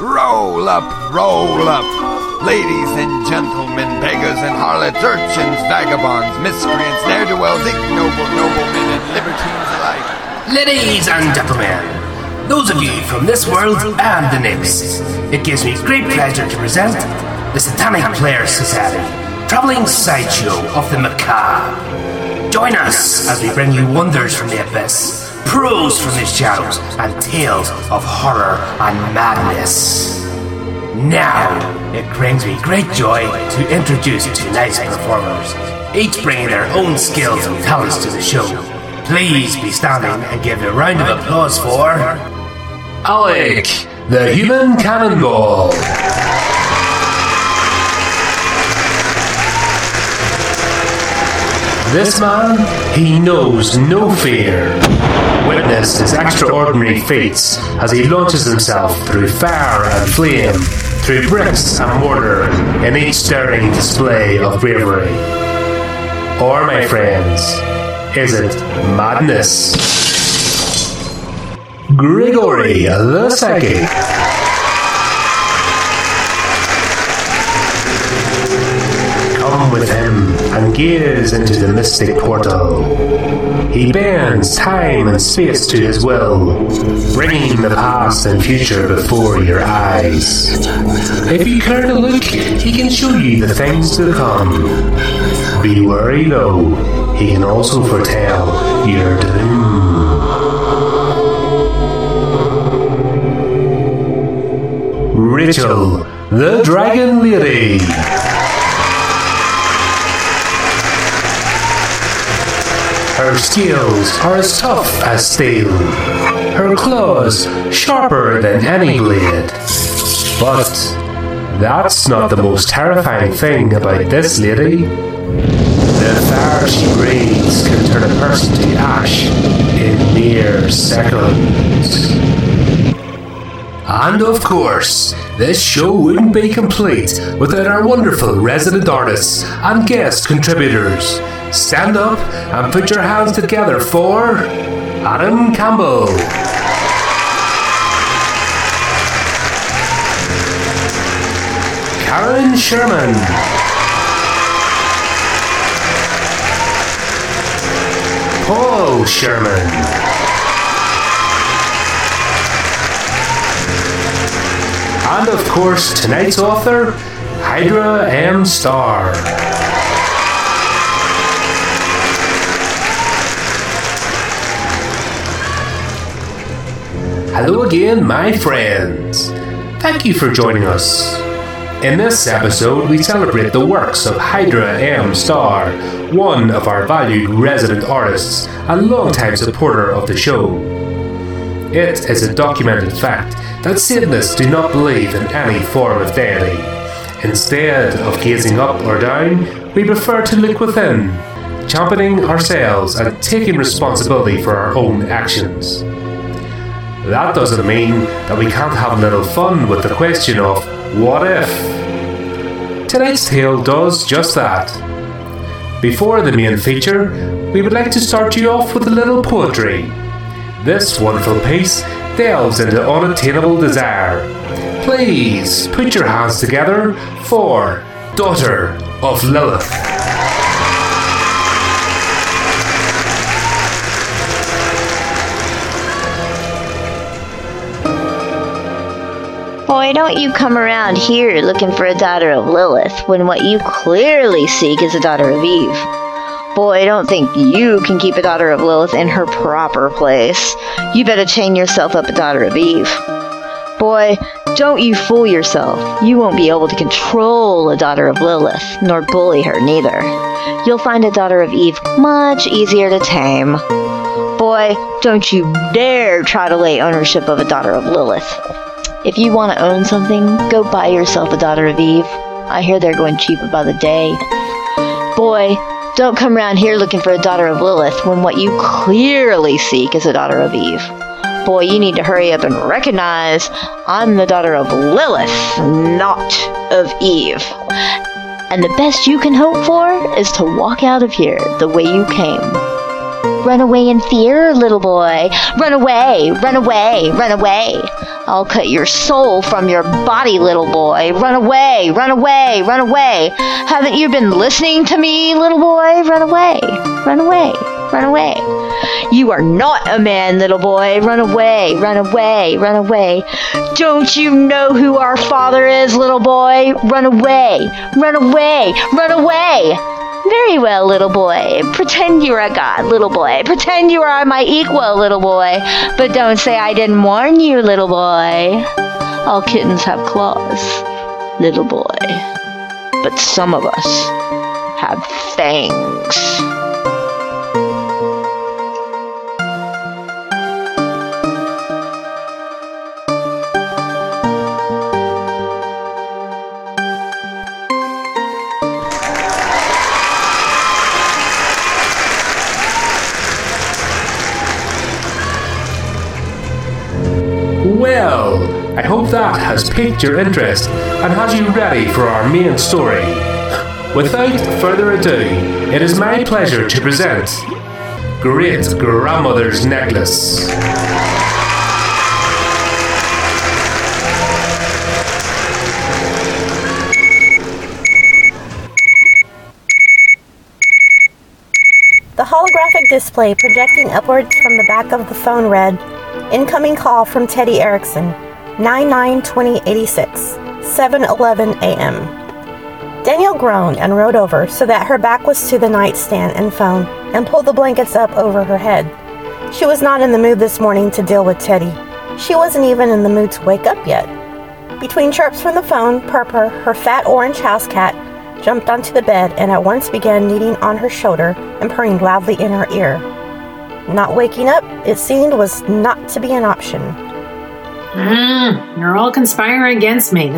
Roll up, roll up. Ladies and gentlemen, beggars and harlots, urchins, vagabonds, miscreants, ne'er-do-wells, ignoble noblemen, and libertines alike. Ladies and gentlemen, those of you from this world and the next, it gives me great pleasure to present the Satanic Players Society, traveling sideshow of the macabre. Join us as we bring you wonders from the abyss, prose from the shadows, and tales of horror and madness. Now, it brings me great joy to introduce tonight's performers, each bringing their own skills and talents to the show. Please be standing and give a round of applause for Alec, the human cannonball. This man, he knows no fear. Witness his extraordinary feats as he launches himself through fire and flame, through bricks and mortar, in each stirring display of bravery. Or, my friends, is it madness? Grigory the Psychic. And into the mystic portal. He bends time and space to his will, bringing the past and future before your eyes. If you care to look, he can show you the things to come. Be wary though, he can also foretell your doom. Rachel, the Dragon Lady. Her skills are as tough as steel, her claws sharper than any blade. But that's not the most terrifying thing about this lady. The fire she breathes can turn a person to ash in mere seconds. And of course, this show wouldn't be complete without our wonderful resident artists and guest contributors. Stand up and put your hands together for Adam Campbell. Karen Sherman. Paul Sherman. And of course, tonight's author, Hydra M. Star. Hello again, my friends. Thank you for joining us. In this episode, we celebrate the works of Hydra M. Star, one of our valued resident artists and longtime supporter of the show. It is a documented fact that Satanists do not believe in any form of deity. Instead of gazing up or down, we prefer to look within, championing ourselves and taking responsibility for our own actions. That doesn't mean that we can't have a little fun with the question of what if? Tonight's tale does just that. Before the main feature, we would like to start you off with a little poetry. This wonderful piece delves into unattainable desire. Please put your hands together for Daughter of Lilith. Boy, don't you come around here looking for a daughter of Lilith when what you clearly seek is a daughter of Eve. Boy, I don't think you can keep a daughter of Lilith in her proper place. You better chain yourself up a daughter of Eve. Boy, don't you fool yourself. You won't be able to control a daughter of Lilith, nor bully her neither. You'll find a daughter of Eve much easier to tame. Boy, don't you dare try to lay ownership of a daughter of Lilith. If you want to own something, go buy yourself a daughter of Eve. I hear they're going cheaper by the day. Boy, don't come around here looking for a daughter of Lilith when what you clearly seek is a daughter of Eve. Boy, you need to hurry up and recognize I'm the daughter of Lilith, not of Eve. And the best you can hope for is to walk out of here the way you came. Run away in fear, little boy. Run away, run away, run away. I'll cut your soul from your body, little boy. Run away, run away, run away. Haven't you been listening to me, little boy? Run away, run away, run away. You are not a man, little boy. Run away, run away, run away. Don't you know who our father is, little boy? Run away, run away, run away. Very well, little boy. Pretend you're a god, little boy. Pretend you are my equal, little boy. But don't say I didn't warn you, little boy. All kittens have claws, little boy. But some of us have fangs. Well, I hope that has piqued your interest and has you ready for our main story. Without further ado, it is my pleasure to present Great Grandmother's Necklace. The holographic display projecting upwards from the back of the phone read, Incoming call from Teddy Erickson, 992086, 7:11 a.m. Danielle groaned and rolled over so that her back was to the nightstand and phone and pulled the blankets up over her head. She was not in the mood this morning to deal with Teddy. She wasn't even in the mood to wake up yet. Between chirps from the phone, Purpur, her fat orange house cat, jumped onto the bed and at once began kneading on her shoulder and purring loudly in her ear. Not waking up, it seemed, was not to be an option. Mm, you're all conspiring against me.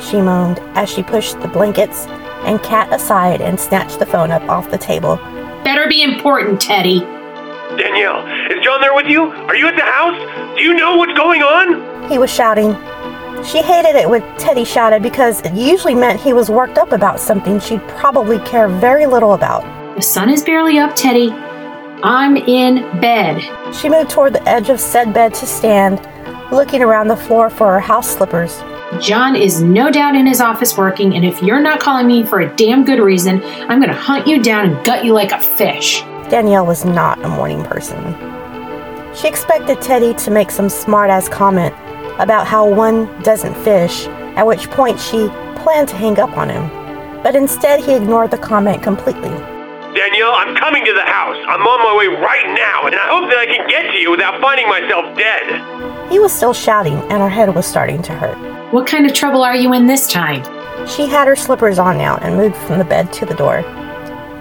She moaned as she pushed the blankets and cat aside and snatched the phone up off the table. better be important, Teddy. Danielle, is John there with you? Are you at the house? Do you know what's going on? He was shouting. She hated it when Teddy shouted because it usually meant he was worked up about something she'd probably care very little about. The sun is barely up, Teddy. I'm in bed. She moved toward the edge of said bed to stand, looking around the floor for her house slippers. John is no doubt in his office working, and if you're not calling me for a damn good reason, I'm gonna hunt you down and gut you like a fish. Danielle was not a morning person. She expected Teddy to make some smart-ass comment about how one doesn't fish, at which point she planned to hang up on him. But instead, he ignored the comment completely. Danielle, I'm coming to the house. I'm on my way right now, and I hope that I can get to you without finding myself dead. He was still shouting, and her head was starting to hurt. What kind of trouble are you in this time? She had her slippers on now and moved from the bed to the door.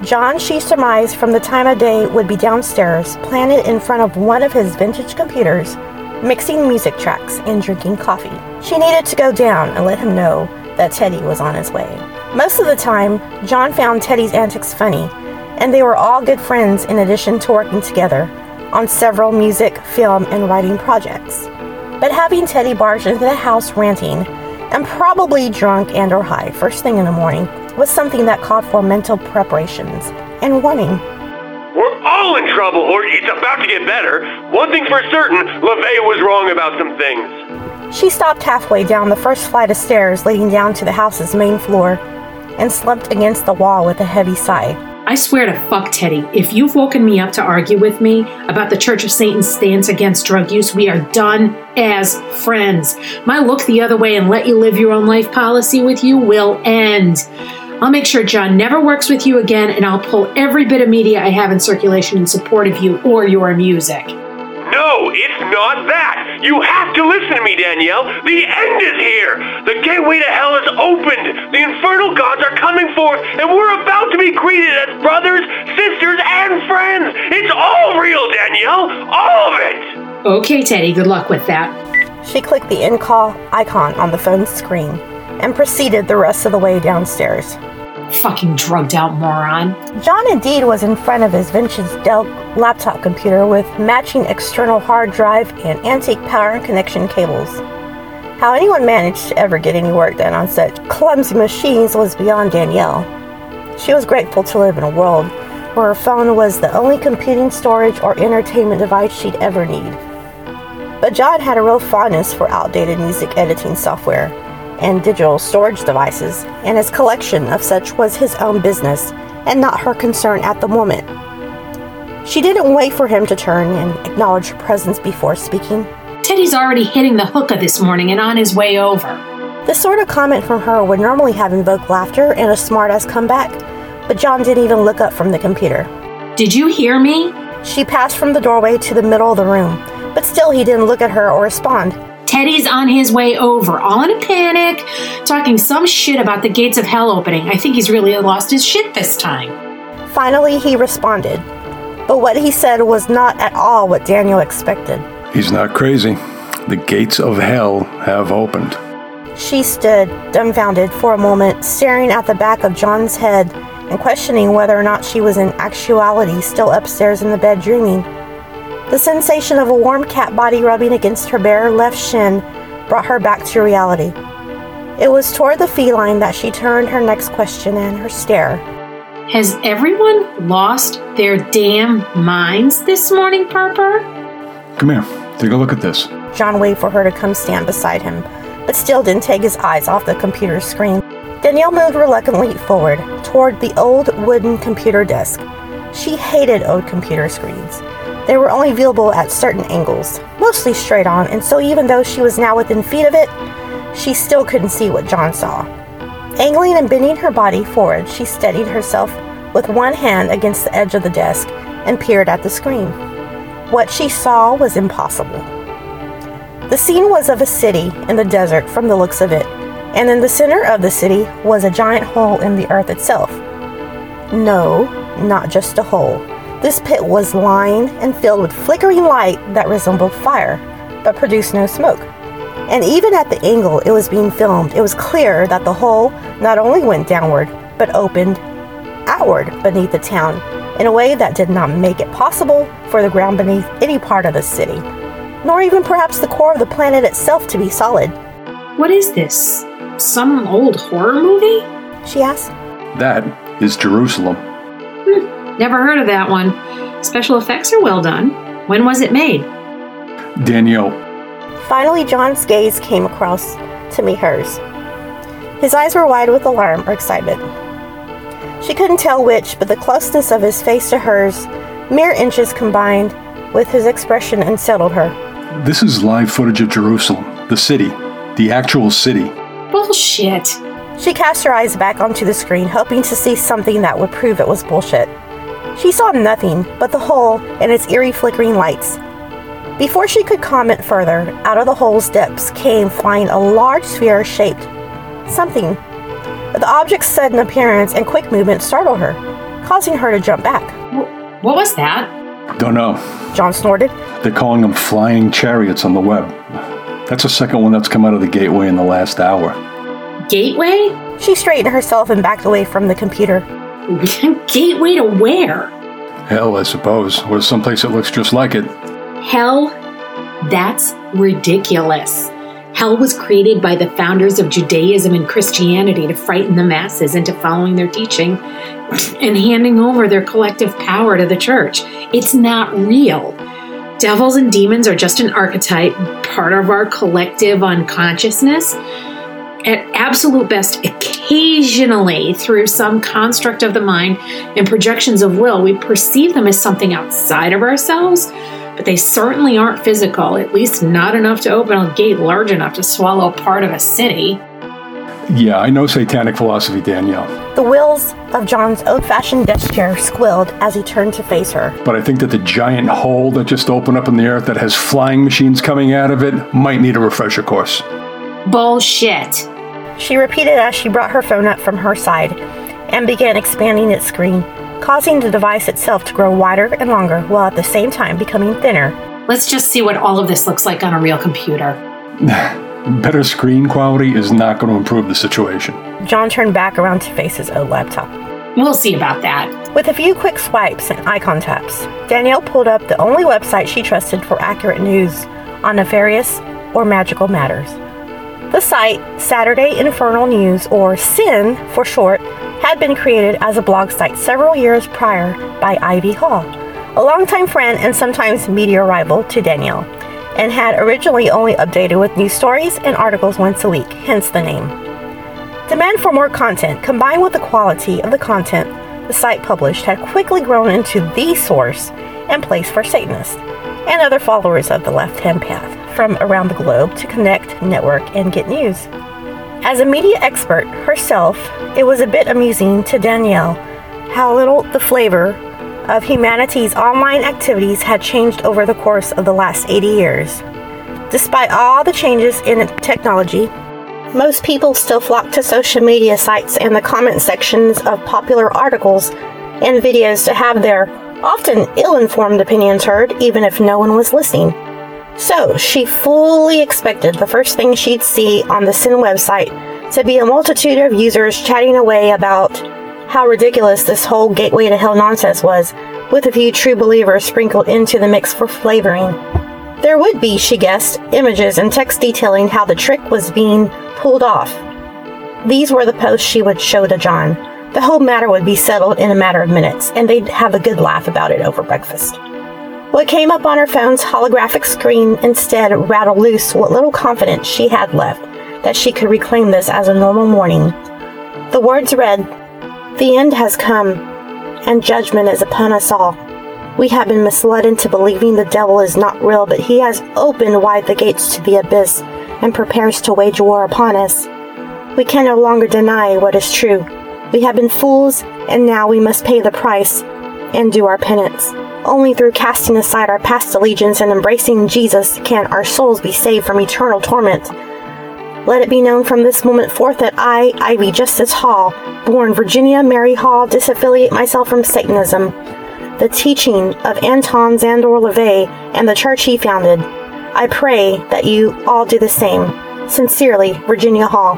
John, she surmised from the time of day, would be downstairs, planted in front of one of his vintage computers, mixing music tracks and drinking coffee. She needed to go down and let him know that Teddy was on his way. Most of the time, John found Teddy's antics funny, and they were all good friends in addition to working together on several music, film, and writing projects. But having Teddy barge into the house ranting and probably drunk and or high first thing in the morning was something that called for mental preparations and warning. We're all in trouble, or it's about to get better. One thing's for certain, LaVey was wrong about some things. She stopped halfway down the first flight of stairs leading down to the house's main floor and slumped against the wall with a heavy sigh. I swear to fuck Teddy, if you've woken me up to argue with me about the Church of Satan's stance against drug use, we are done as friends. My look the other way and let you live your own life policy with you will end. I'll make sure John never works with you again, and I'll pull every bit of media I have in circulation in support of you or your music. No, it's not that. You have to listen to me, Danielle. The end is here. The gateway to hell is opened. The infernal gods are coming forth, and we're about to be greeted as brothers, sisters, and friends. It's all real, Danielle. All of it. Okay, Teddy, good luck with that. She clicked the in call icon on the phone's screen and proceeded the rest of the way downstairs. Fucking drugged out moron. John indeed was in front of his vintage Dell laptop computer with matching external hard drive and antique power and connection cables. How anyone managed to ever get any work done on such clumsy machines was beyond Danielle. She was grateful to live in a world where her phone was the only computing storage or entertainment device she'd ever need. But John had a real fondness for outdated music editing software and digital storage devices, and his collection of such was his own business and not her concern at the moment. She didn't wait for him to turn and acknowledge her presence before speaking. Teddy's already hitting the hookah this morning and on his way over. This sort of comment from her would normally have invoked laughter and a smartass comeback, but John didn't even look up from the computer. Did you hear me? She passed from the doorway to the middle of the room, but still he didn't look at her or respond. Teddy's on his way over, all in a panic, talking some shit about the gates of hell opening. I think he's really lost his shit this time. Finally, he responded, but what he said was not at all what Danielle expected. He's not crazy. The gates of hell have opened. She stood, dumbfounded, for a moment, staring at the back of John's head and questioning whether or not she was in actuality still upstairs in the bed dreaming. The sensation of a warm cat body rubbing against her bare left shin brought her back to reality. It was toward the feline that she turned her next question and her stare. Has everyone lost their damn minds this morning, Parker? Come here, take a look at this. John waved for her to come stand beside him, but still didn't take his eyes off the computer screen. Danielle moved reluctantly forward toward the old wooden computer desk. She hated old computer screens. They were only viewable at certain angles, mostly straight on, and so even though she was now within feet of it, she still couldn't see what John saw. Angling and bending her body forward, she steadied herself with one hand against the edge of the desk and peered at the screen. What she saw was impossible. The scene was of a city in the desert from the looks of it, and in the center of the city was a giant hole in the earth itself. No, not just a hole. This pit was lined and filled with flickering light that resembled fire, but produced no smoke. And even at the angle it was being filmed, it was clear that the hole not only went downward, but opened outward beneath the town in a way that did not make it possible for the ground beneath any part of the city, nor even perhaps the core of the planet itself to be solid. What is this? Some old horror movie? She asked. That is Jerusalem. Never heard of that one. Special effects are well done. When was it made? Danielle. Finally, John's gaze came across to meet hers. His eyes were wide with alarm or excitement. She couldn't tell which, but the closeness of his face to hers, mere inches combined with his expression, unsettled her. This is live footage of Jerusalem, the city, the actual city. Bullshit. She cast her eyes back onto the screen, hoping to see something that would prove it was bullshit. She saw nothing but the hole and its eerie flickering lights. Before she could comment further, out of the hole's depths came flying a large sphere shaped something the object's sudden appearance and quick movement startled her, causing her to jump back. What was that? Don't know. John snorted. They're calling them flying chariots on the web. That's the second one that's come out of the gateway in the last hour. Gateway? She straightened herself and backed away from the computer. gateway to where? Hell, I suppose, or someplace that looks just like it. Hell? That's ridiculous. Hell was created by the founders of Judaism and Christianity to frighten the masses into following their teaching and handing over their collective power to the church. It's not real. Devils and demons are just an archetype, part of our collective unconsciousness. At absolute best, occasionally, through some construct of the mind and projections of will, we perceive them as something outside of ourselves but they certainly aren't physical, at least not enough to open a gate large enough to swallow part of a city. Yeah, I know satanic philosophy, Danielle. The wheels of John's old fashioned desk chair squealed as he turned to face her. But I think that the giant hole that just opened up in the earth that has flying machines coming out of it might need a refresher course. Bullshit. She repeated as she brought her phone up from her side and began expanding its screen causing the device itself to grow wider and longer while at the same time becoming thinner. Let's just see what all of this looks like on a real computer. Better screen quality is not going to improve the situation. John turned back around to face his old laptop. We'll see about that. With a few quick swipes and icon taps, Danielle pulled up the only website she trusted for accurate news on nefarious or magical matters. The site, Saturday Infernal News, or SIN for short, had been created as a blog site several years prior by Ivy Hall, a longtime friend and sometimes media rival to Danielle, and had originally only updated with news stories and articles once a week, hence the name. Demand for more content, combined with the quality of the content the site published, had quickly grown into the source and place for Satanists and other followers of the left hand path from around the globe to connect, network, and get news. As a media expert herself, it was a bit amusing to Danielle how little the flavor of humanity's online activities had changed over the course of the last 80 years. Despite all the changes in technology, most people still flock to social media sites and the comment sections of popular articles and videos to have their often ill informed opinions heard, even if no one was listening. So, she fully expected the first thing she'd see on the Sin website to be a multitude of users chatting away about how ridiculous this whole gateway to hell nonsense was, with a few true believers sprinkled into the mix for flavoring. There would be, she guessed, images and text detailing how the trick was being pulled off. These were the posts she would show to John. The whole matter would be settled in a matter of minutes, and they'd have a good laugh about it over breakfast. What came up on her phone's holographic screen instead rattled loose what little confidence she had left that she could reclaim this as a normal morning. The words read, The end has come, and judgment is upon us all. We have been misled into believing the devil is not real, but he has opened wide the gates to the abyss and prepares to wage war upon us. We can no longer deny what is true. We have been fools, and now we must pay the price and do our penance. Only through casting aside our past allegiance and embracing Jesus can our souls be saved from eternal torment. Let it be known from this moment forth that I, Ivy Justice Hall, born Virginia Mary Hall, disaffiliate myself from Satanism, the teaching of Anton Szandor LaVey, and the church he founded. I pray that you all do the same. Sincerely, Virginia Hall.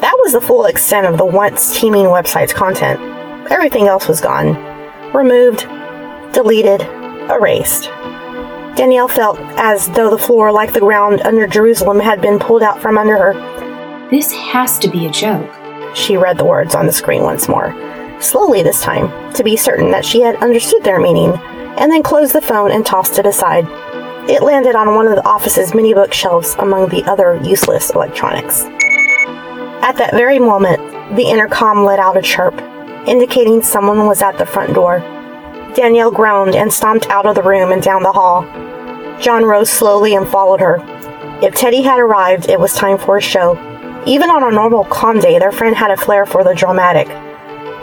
That was the full extent of the once teeming website's content. Everything else was gone. Removed, deleted, erased. Danielle felt as though the floor, like the ground under Jerusalem, had been pulled out from under her. This has to be a joke. She read the words on the screen once more, slowly this time, to be certain that she had understood their meaning, and then closed the phone and tossed it aside. It landed on one of the office's many bookshelves among the other useless electronics. At that very moment, the intercom let out a chirp, indicating someone was at the front door. Danielle groaned and stomped out of the room and down the hall. John rose slowly and followed her. If Teddy had arrived, it was time for a show. Even on a normal calm day, their friend had a flair for the dramatic.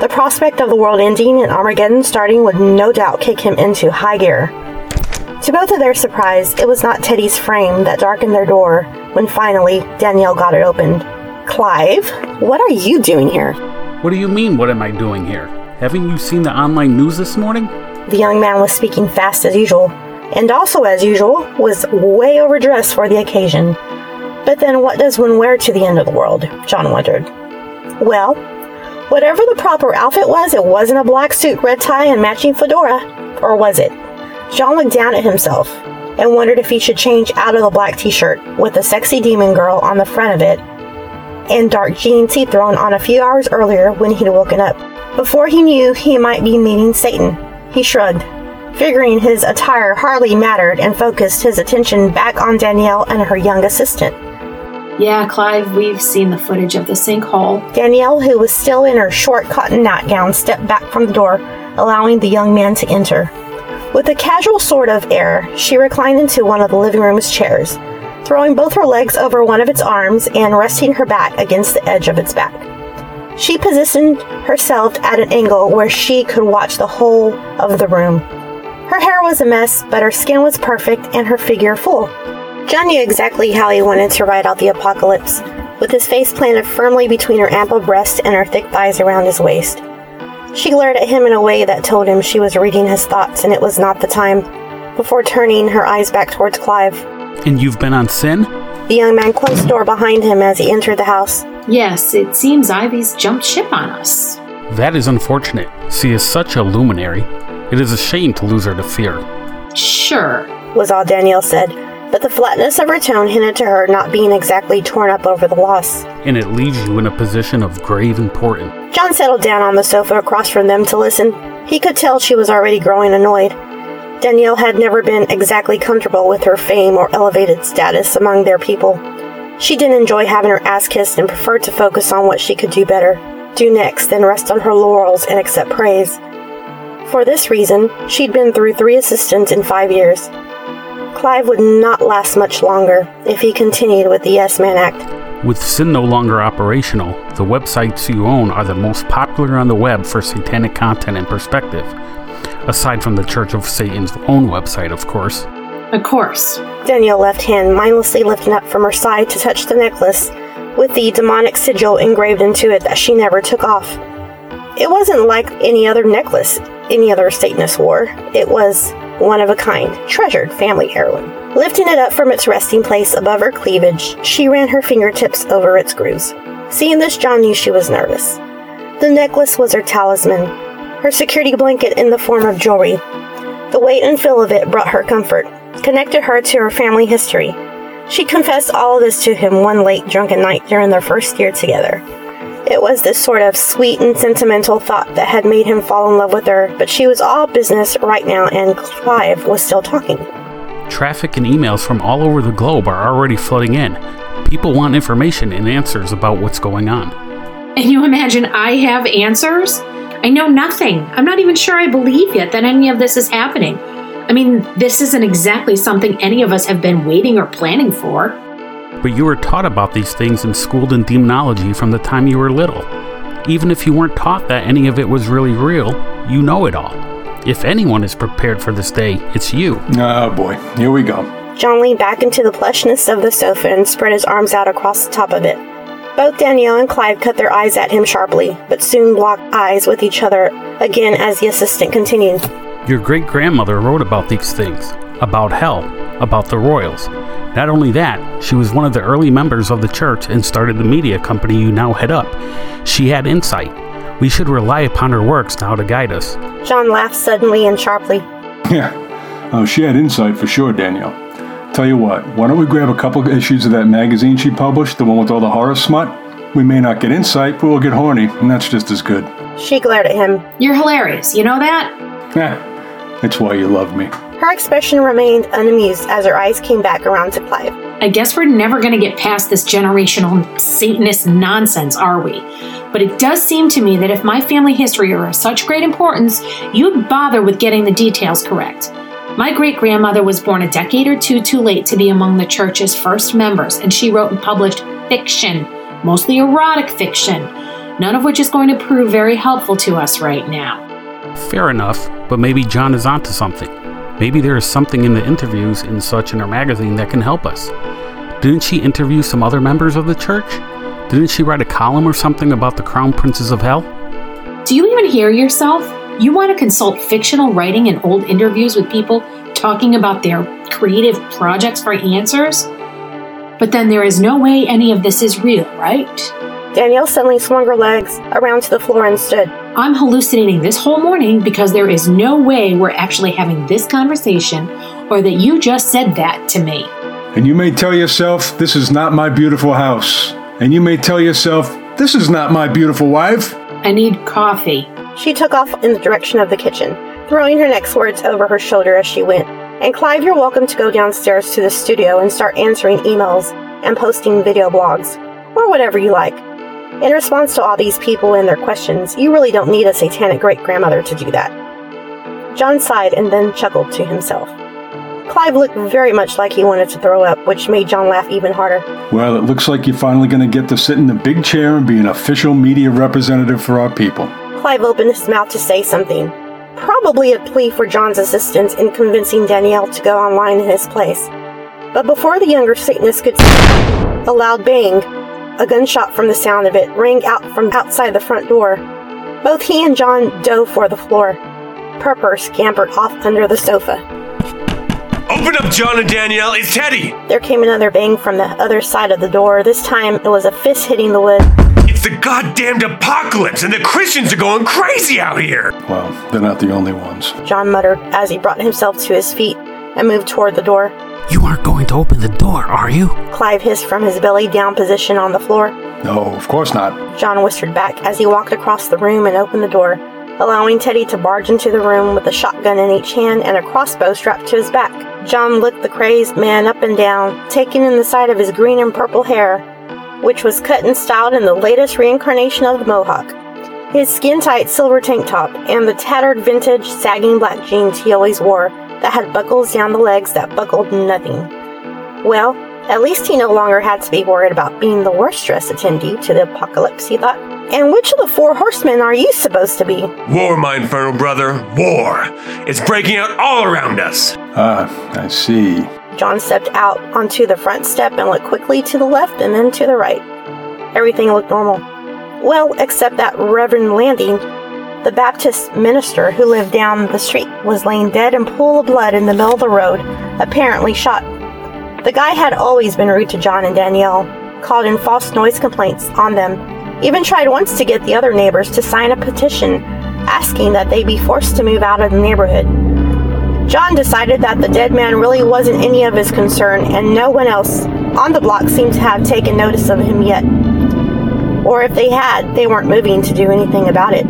The prospect of the world ending and Armageddon starting would no doubt kick him into high gear. To both of their surprise, it was not Teddy's frame that darkened their door when finally Danielle got it opened. Clive, what are you doing here? What do you mean, what am I doing here? Haven't you seen the online news this morning? The young man was speaking fast as usual, and also as usual, was way overdressed for the occasion. But then what does one wear to the end of the world? John wondered. Well, whatever the proper outfit was, it wasn't a black suit, red tie, and matching fedora. Or was it? John looked down at himself and wondered if he should change out of the black t shirt with the sexy demon girl on the front of it and dark jeans he'd thrown on a few hours earlier when he'd woken up. Before he knew he might be meeting Satan, he shrugged, figuring his attire hardly mattered and focused his attention back on Danielle and her young assistant. Yeah, Clive, we've seen the footage of the sinkhole. Danielle, who was still in her short cotton nightgown, stepped back from the door, allowing the young man to enter. With a casual sort of air, she reclined into one of the living room's chairs, throwing both her legs over one of its arms and resting her back against the edge of its back. She positioned herself at an angle where she could watch the whole of the room. Her hair was a mess, but her skin was perfect and her figure full. John knew exactly how he wanted to ride out the apocalypse, with his face planted firmly between her ample breast and her thick thighs around his waist. She glared at him in a way that told him she was reading his thoughts and it was not the time, before turning her eyes back towards Clive. And you've been on Sin? The young man closed the door behind him as he entered the house. Yes, it seems Ivy's jumped ship on us. That is unfortunate. She is such a luminary. It is a shame to lose her to fear. Sure. was all Danielle said, but the flatness of her tone hinted to her not being exactly torn up over the loss. And it leaves you in a position of grave importance. John settled down on the sofa across from them to listen. He could tell she was already growing annoyed. Danielle had never been exactly comfortable with her fame or elevated status among their people. She didn't enjoy having her ass kissed and preferred to focus on what she could do better, do next, than rest on her laurels and accept praise. For this reason, she'd been through three assistants in five years. Clive would not last much longer if he continued with the Yes Man Act. With Sin no longer operational, the websites you own are the most popular on the web for satanic content and perspective. Aside from the Church of Satan's own website, of course. Of course. Danielle left hand mindlessly lifting up from her side to touch the necklace with the demonic sigil engraved into it that she never took off. It wasn't like any other necklace any other Satanist wore. It was one of a kind, treasured family heirloom. Lifting it up from its resting place above her cleavage, she ran her fingertips over its grooves. Seeing this, John knew she was nervous. The necklace was her talisman, her security blanket in the form of jewelry. The weight and feel of it brought her comfort, connected her to her family history. She confessed all of this to him one late drunken night during their first year together. It was this sort of sweet and sentimental thought that had made him fall in love with her, but she was all business right now, and Clive was still talking. Traffic and emails from all over the globe are already flooding in. People want information and answers about what's going on. And you imagine I have answers? I know nothing. I'm not even sure I believe yet that any of this is happening. I mean, this isn't exactly something any of us have been waiting or planning for. But you were taught about these things and schooled in demonology from the time you were little. Even if you weren't taught that any of it was really real, you know it all. If anyone is prepared for this day, it's you. Oh boy, here we go. John leaned back into the plushness of the sofa and spread his arms out across the top of it. Both Danielle and Clive cut their eyes at him sharply, but soon locked eyes with each other again as the assistant continued. Your great grandmother wrote about these things about hell, about the royals. Not only that, she was one of the early members of the church and started the media company you now head up. She had insight. We should rely upon her works now to guide us. John laughed suddenly and sharply. Yeah. Oh, she had insight for sure, Danielle. Tell you what, why don't we grab a couple issues of that magazine she published, the one with all the horror smut? We may not get insight, but we'll get horny, and that's just as good. She glared at him. You're hilarious, you know that? Yeah, that's why you love me. Her expression remained unamused as her eyes came back around to Clive. I guess we're never going to get past this generational Satanist nonsense, are we? But it does seem to me that if my family history are of such great importance, you'd bother with getting the details correct. My great grandmother was born a decade or two too late to be among the church's first members, and she wrote and published fiction, mostly erotic fiction, none of which is going to prove very helpful to us right now. Fair enough, but maybe John is onto something. Maybe there is something in the interviews and such in her magazine that can help us. Didn't she interview some other members of the church? Didn't she write a column or something about the crown princes of hell? Do you even hear yourself? You want to consult fictional writing and old interviews with people talking about their creative projects for answers? But then there is no way any of this is real, right? Danielle suddenly swung her legs around to the floor and stood. I'm hallucinating this whole morning because there is no way we're actually having this conversation or that you just said that to me. And you may tell yourself, this is not my beautiful house. And you may tell yourself, this is not my beautiful wife. I need coffee. She took off in the direction of the kitchen, throwing her next words over her shoulder as she went. And Clive, you're welcome to go downstairs to the studio and start answering emails and posting video blogs, or whatever you like. In response to all these people and their questions, you really don't need a satanic great grandmother to do that. John sighed and then chuckled to himself. Clive looked very much like he wanted to throw up, which made John laugh even harder. Well, it looks like you're finally going to get to sit in the big chair and be an official media representative for our people. Clive opened his mouth to say something, probably a plea for John's assistance in convincing Danielle to go online in his place. But before the younger Satanist could speak, a loud bang, a gunshot from the sound of it, rang out from outside the front door. Both he and John dove for the floor. Purper scampered off under the sofa. Open up, John and Danielle. It's Teddy. There came another bang from the other side of the door. This time it was a fist hitting the wood. It's the goddamned apocalypse, and the Christians are going crazy out here. Well, they're not the only ones. John muttered as he brought himself to his feet and moved toward the door. You aren't going to open the door, are you? Clive hissed from his belly down position on the floor. No, of course not. John whispered back as he walked across the room and opened the door, allowing Teddy to barge into the room with a shotgun in each hand and a crossbow strapped to his back. John looked the crazed man up and down, taking in the sight of his green and purple hair, which was cut and styled in the latest reincarnation of the Mohawk. His skin tight silver tank top, and the tattered vintage sagging black jeans he always wore that had buckles down the legs that buckled nothing. Well, at least he no longer had to be worried about being the worst dressed attendee to the apocalypse, he thought. And which of the four horsemen are you supposed to be? War, my infernal brother, war. It's breaking out all around us. Ah, I see. John stepped out onto the front step and looked quickly to the left and then to the right. Everything looked normal. Well, except that Reverend Landing, the Baptist minister who lived down the street, was laying dead in a pool of blood in the middle of the road, apparently shot. The guy had always been rude to John and Danielle, called in false noise complaints on them, even tried once to get the other neighbors to sign a petition asking that they be forced to move out of the neighborhood. John decided that the dead man really wasn't any of his concern, and no one else on the block seemed to have taken notice of him yet. Or if they had, they weren't moving to do anything about it.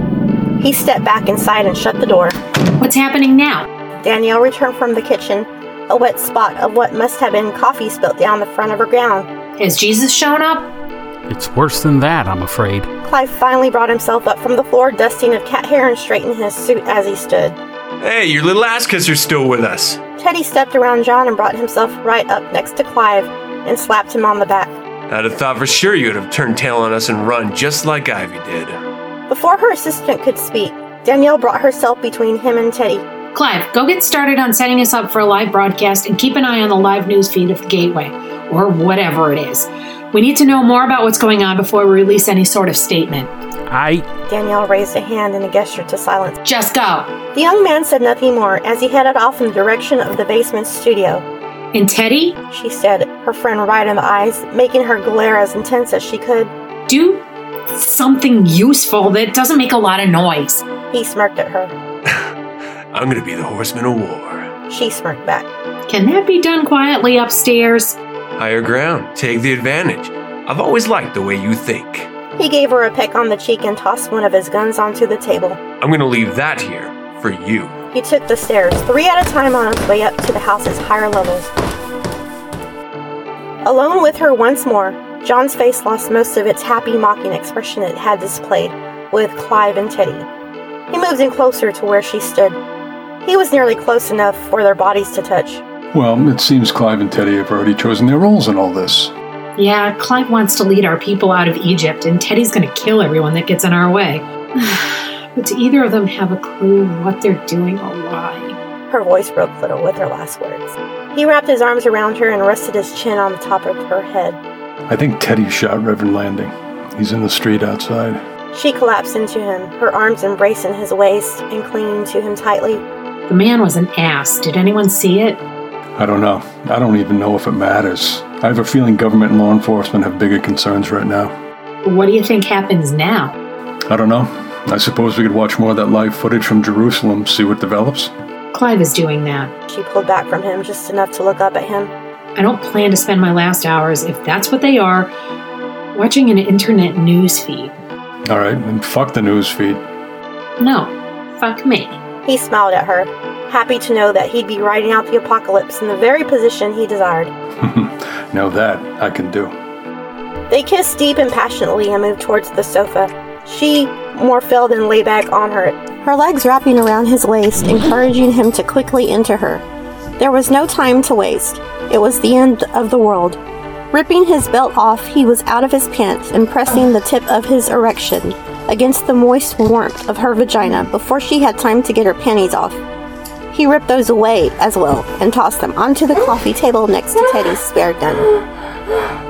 He stepped back inside and shut the door. What's happening now? Danielle returned from the kitchen, a wet spot of what must have been coffee spilt down the front of her gown. Has Jesus shown up? It's worse than that, I'm afraid. Clive finally brought himself up from the floor, dusting of cat hair and straightening his suit as he stood. Hey, your little ass are still with us. Teddy stepped around John and brought himself right up next to Clive and slapped him on the back. I'd have thought for sure you'd have turned tail on us and run just like Ivy did. Before her assistant could speak, Danielle brought herself between him and Teddy. Clive, go get started on setting us up for a live broadcast and keep an eye on the live news feed of the Gateway, or whatever it is. We need to know more about what's going on before we release any sort of statement. I. Danielle raised a hand in a gesture to silence. Just go. The young man said nothing more as he headed off in the direction of the basement studio. And Teddy? She said, her friend right in the eyes, making her glare as intense as she could. Do something useful that doesn't make a lot of noise. He smirked at her. I'm gonna be the horseman of war. She smirked back. Can that be done quietly upstairs? Higher ground. Take the advantage. I've always liked the way you think. He gave her a peck on the cheek and tossed one of his guns onto the table. I'm gonna leave that here for you. He took the stairs, three at a time on his way up to the house's higher levels. Alone with her once more, John's face lost most of its happy, mocking expression it had displayed with Clive and Teddy. He moved in closer to where she stood. He was nearly close enough for their bodies to touch. Well, it seems Clive and Teddy have already chosen their roles in all this. Yeah, Clive wants to lead our people out of Egypt, and Teddy's going to kill everyone that gets in our way. but do either of them have a clue what they're doing or why? Her voice broke a little with her last words. He wrapped his arms around her and rested his chin on the top of her head. I think Teddy shot Reverend Landing. He's in the street outside. She collapsed into him, her arms embracing his waist and clinging to him tightly. The man was an ass. Did anyone see it? I don't know. I don't even know if it matters. I have a feeling government and law enforcement have bigger concerns right now. What do you think happens now? I don't know. I suppose we could watch more of that live footage from Jerusalem, see what develops. Clive is doing that. She pulled back from him just enough to look up at him. I don't plan to spend my last hours, if that's what they are, watching an internet news feed. All right, then fuck the news feed. No, fuck me. He smiled at her, happy to know that he'd be riding out the apocalypse in the very position he desired. now that I can do. They kissed deep and passionately and moved towards the sofa. She more fell than lay back on her, her legs wrapping around his waist, encouraging him to quickly enter her. There was no time to waste. It was the end of the world. Ripping his belt off, he was out of his pants and pressing the tip of his erection against the moist warmth of her vagina before she had time to get her panties off. He ripped those away as well and tossed them onto the coffee table next to Teddy's spare gun.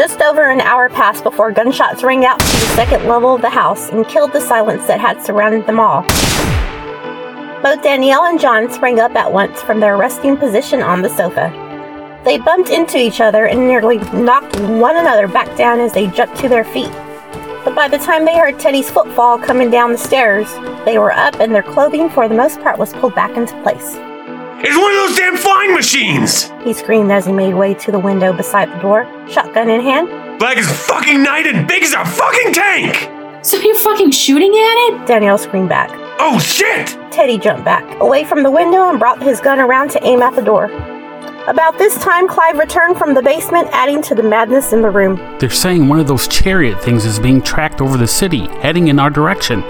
Just over an hour passed before gunshots rang out to the second level of the house and killed the silence that had surrounded them all. Both Danielle and John sprang up at once from their resting position on the sofa. They bumped into each other and nearly knocked one another back down as they jumped to their feet. But by the time they heard Teddy's footfall coming down the stairs, they were up and their clothing, for the most part, was pulled back into place. It's one of those damn flying machines! He screamed as he made way to the window beside the door, shotgun in hand. Black as fucking night and big as a fucking tank! So you're fucking shooting at it? Danielle screamed back. Oh shit! Teddy jumped back, away from the window, and brought his gun around to aim at the door. About this time, Clive returned from the basement, adding to the madness in the room. They're saying one of those chariot things is being tracked over the city, heading in our direction.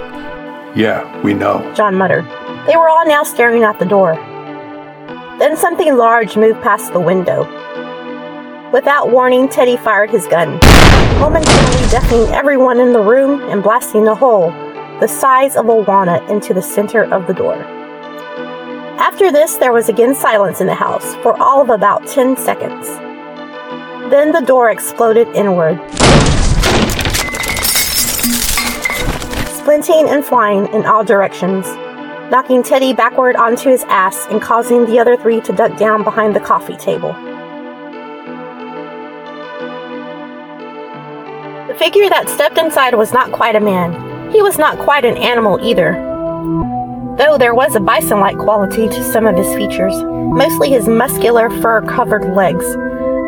Yeah, we know. John muttered. They were all now staring at the door. Then something large moved past the window. Without warning, Teddy fired his gun, momentarily deafening everyone in the room and blasting a hole the size of a walnut into the center of the door. After this, there was again silence in the house for all of about 10 seconds. Then the door exploded inward, splinting and flying in all directions, knocking Teddy backward onto his ass and causing the other three to duck down behind the coffee table. The figure that stepped inside was not quite a man. He was not quite an animal either. Though there was a bison like quality to some of his features, mostly his muscular fur covered legs,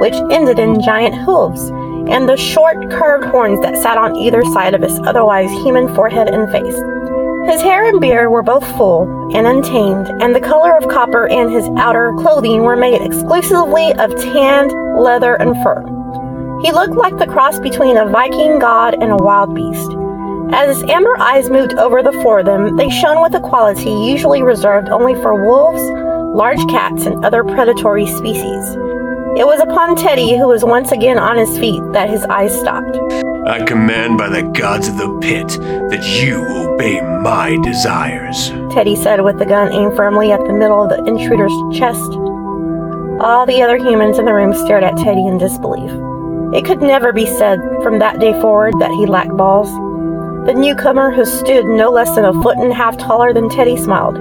which ended in giant hooves, and the short, curved horns that sat on either side of his otherwise human forehead and face. His hair and beard were both full and untamed, and the color of copper and his outer clothing were made exclusively of tanned leather and fur. He looked like the cross between a Viking god and a wild beast. As his amber eyes moved over the four of them, they shone with a quality usually reserved only for wolves, large cats, and other predatory species. It was upon Teddy, who was once again on his feet, that his eyes stopped. I command by the gods of the pit that you obey my desires. Teddy said with the gun aimed firmly at the middle of the intruder's chest. All the other humans in the room stared at Teddy in disbelief. It could never be said from that day forward that he lacked balls. The newcomer, who stood no less than a foot and a half taller than Teddy, smiled.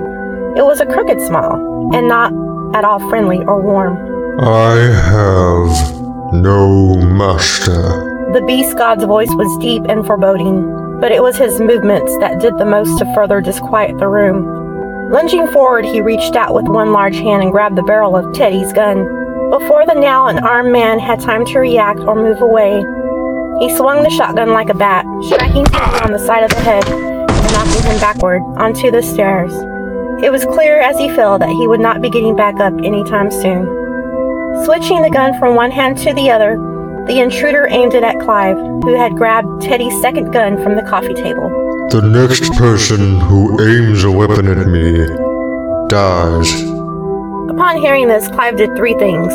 It was a crooked smile, and not at all friendly or warm. I have no master. The beast god's voice was deep and foreboding, but it was his movements that did the most to further disquiet the room. Lunging forward, he reached out with one large hand and grabbed the barrel of Teddy's gun. Before the now unarmed man had time to react or move away, he swung the shotgun like a bat, striking Teddy on the side of the head and knocking him backward onto the stairs. It was clear as he fell that he would not be getting back up anytime soon. Switching the gun from one hand to the other, the intruder aimed it at Clive, who had grabbed Teddy's second gun from the coffee table. The next person who aims a weapon at me dies. Upon hearing this, Clive did three things.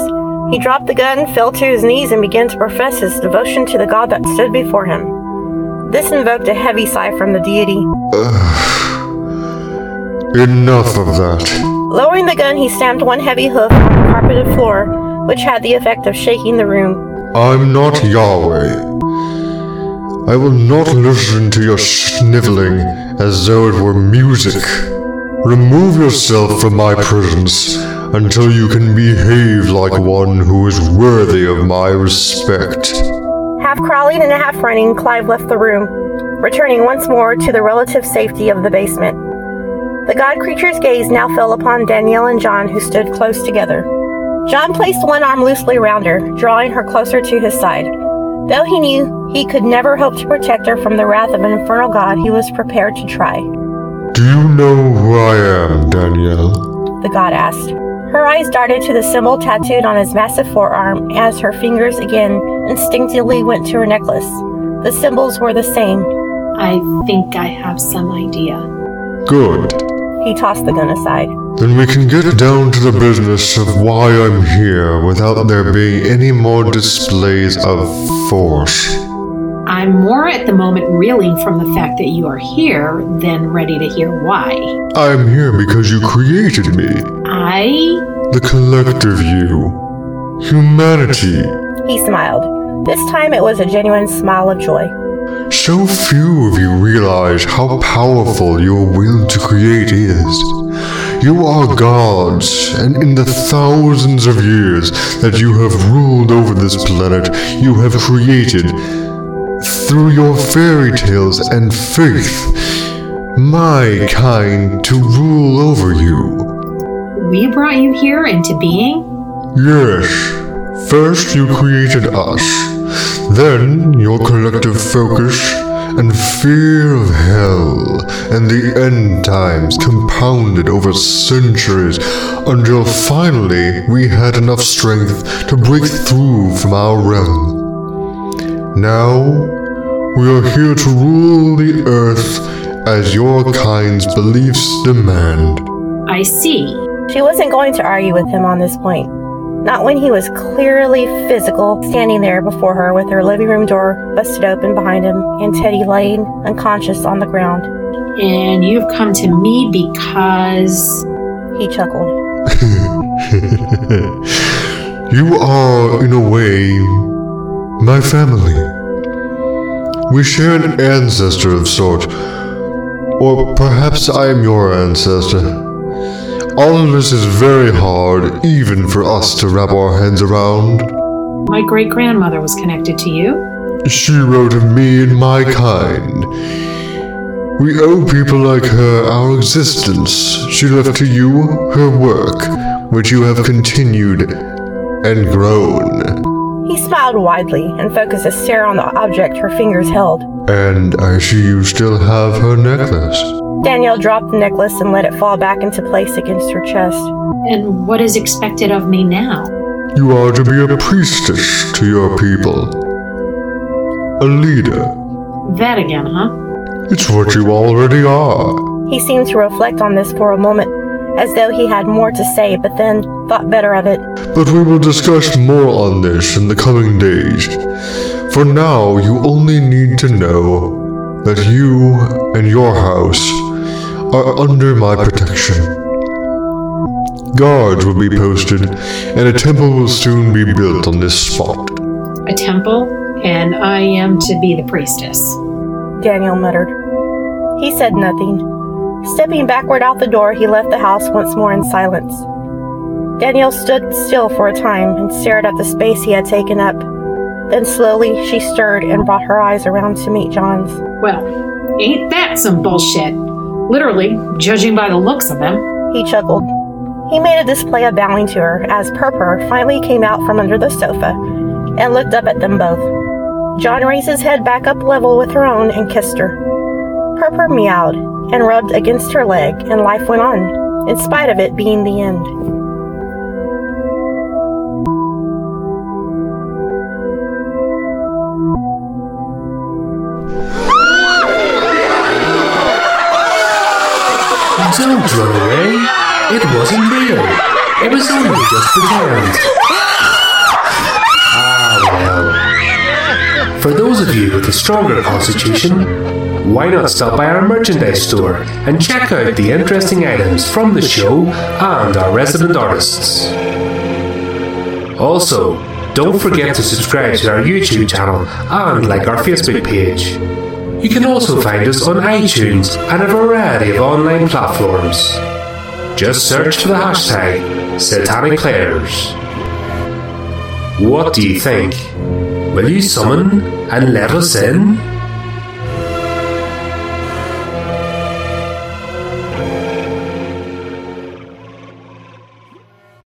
He dropped the gun, fell to his knees, and began to profess his devotion to the god that stood before him. This invoked a heavy sigh from the deity. Enough of that. Lowering the gun, he stamped one heavy hoof on the carpeted floor, which had the effect of shaking the room. I'm not Yahweh. I will not listen to your sniveling as though it were music. Remove yourself from my presence until you can behave like one who is worthy of my respect. Half crawling and half running, Clive left the room, returning once more to the relative safety of the basement. The god creature's gaze now fell upon Danielle and John, who stood close together. John placed one arm loosely around her, drawing her closer to his side. Though he knew he could never hope to protect her from the wrath of an infernal god, he was prepared to try. Do you know who I am, Danielle? The god asked. Her eyes darted to the symbol tattooed on his massive forearm as her fingers again instinctively went to her necklace. The symbols were the same. I think I have some idea. Good. He tossed the gun aside. Then we can get down to the business of why I'm here without there being any more displays of force. I'm more at the moment reeling from the fact that you are here than ready to hear why. I'm here because you created me. I. The collective you. Humanity. He smiled. This time it was a genuine smile of joy. So few of you realize how powerful your will to create is. You are gods, and in the thousands of years that you have ruled over this planet, you have created through your fairy tales and faith, my kind to rule over you. We brought you here into being? Yes, first you created us, then your collective focus and fear of hell and the end times compounded over centuries until finally we had enough strength to break through from our realm. Now, we are here to rule the earth as your kind's beliefs demand. I see. She wasn't going to argue with him on this point. Not when he was clearly physical, standing there before her with her living room door busted open behind him and Teddy laying unconscious on the ground. And you've come to me because. He chuckled. you are, in a way, my family. We share an ancestor of sort, or perhaps I am your ancestor. All of this is very hard, even for us to wrap our hands around. My great grandmother was connected to you. She wrote of me and my kind. We owe people like her our existence. She left to you her work, which you have continued and grown. He smiled widely and focused a stare on the object her fingers held. And I see you still have her necklace. Danielle dropped the necklace and let it fall back into place against her chest. And what is expected of me now? You are to be a priestess to your people. A leader. That again, huh? It's what you already are. He seemed to reflect on this for a moment, as though he had more to say, but then thought better of it. But we will discuss more on this in the coming days. For now, you only need to know that you and your house are under my protection. Guards will be posted, and a temple will soon be built on this spot. A temple? And I am to be the priestess. Danielle muttered. He said nothing. Stepping backward out the door, he left the house once more in silence. Danielle stood still for a time and stared at the space he had taken up. Then slowly she stirred and brought her eyes around to meet John's. Well, ain't that some bullshit? Literally, judging by the looks of them. He chuckled. He made a display of bowing to her as Purpur finally came out from under the sofa and looked up at them both. John raised his head back up level with her own and kissed her. Purpur meowed and rubbed against her leg, and life went on, in spite of it being the end. Don't run away. It wasn't real. It was only just pretend. Ah, well. For those of you with a stronger constitution, why not stop by our merchandise store and check out the interesting items from the show and our resident artists. Also, don't forget to subscribe to our YouTube channel and like our Facebook page. You can also find us on iTunes and a variety of online platforms. Just search for the hashtag Satanic Players. What do you think? Will you summon and let us in?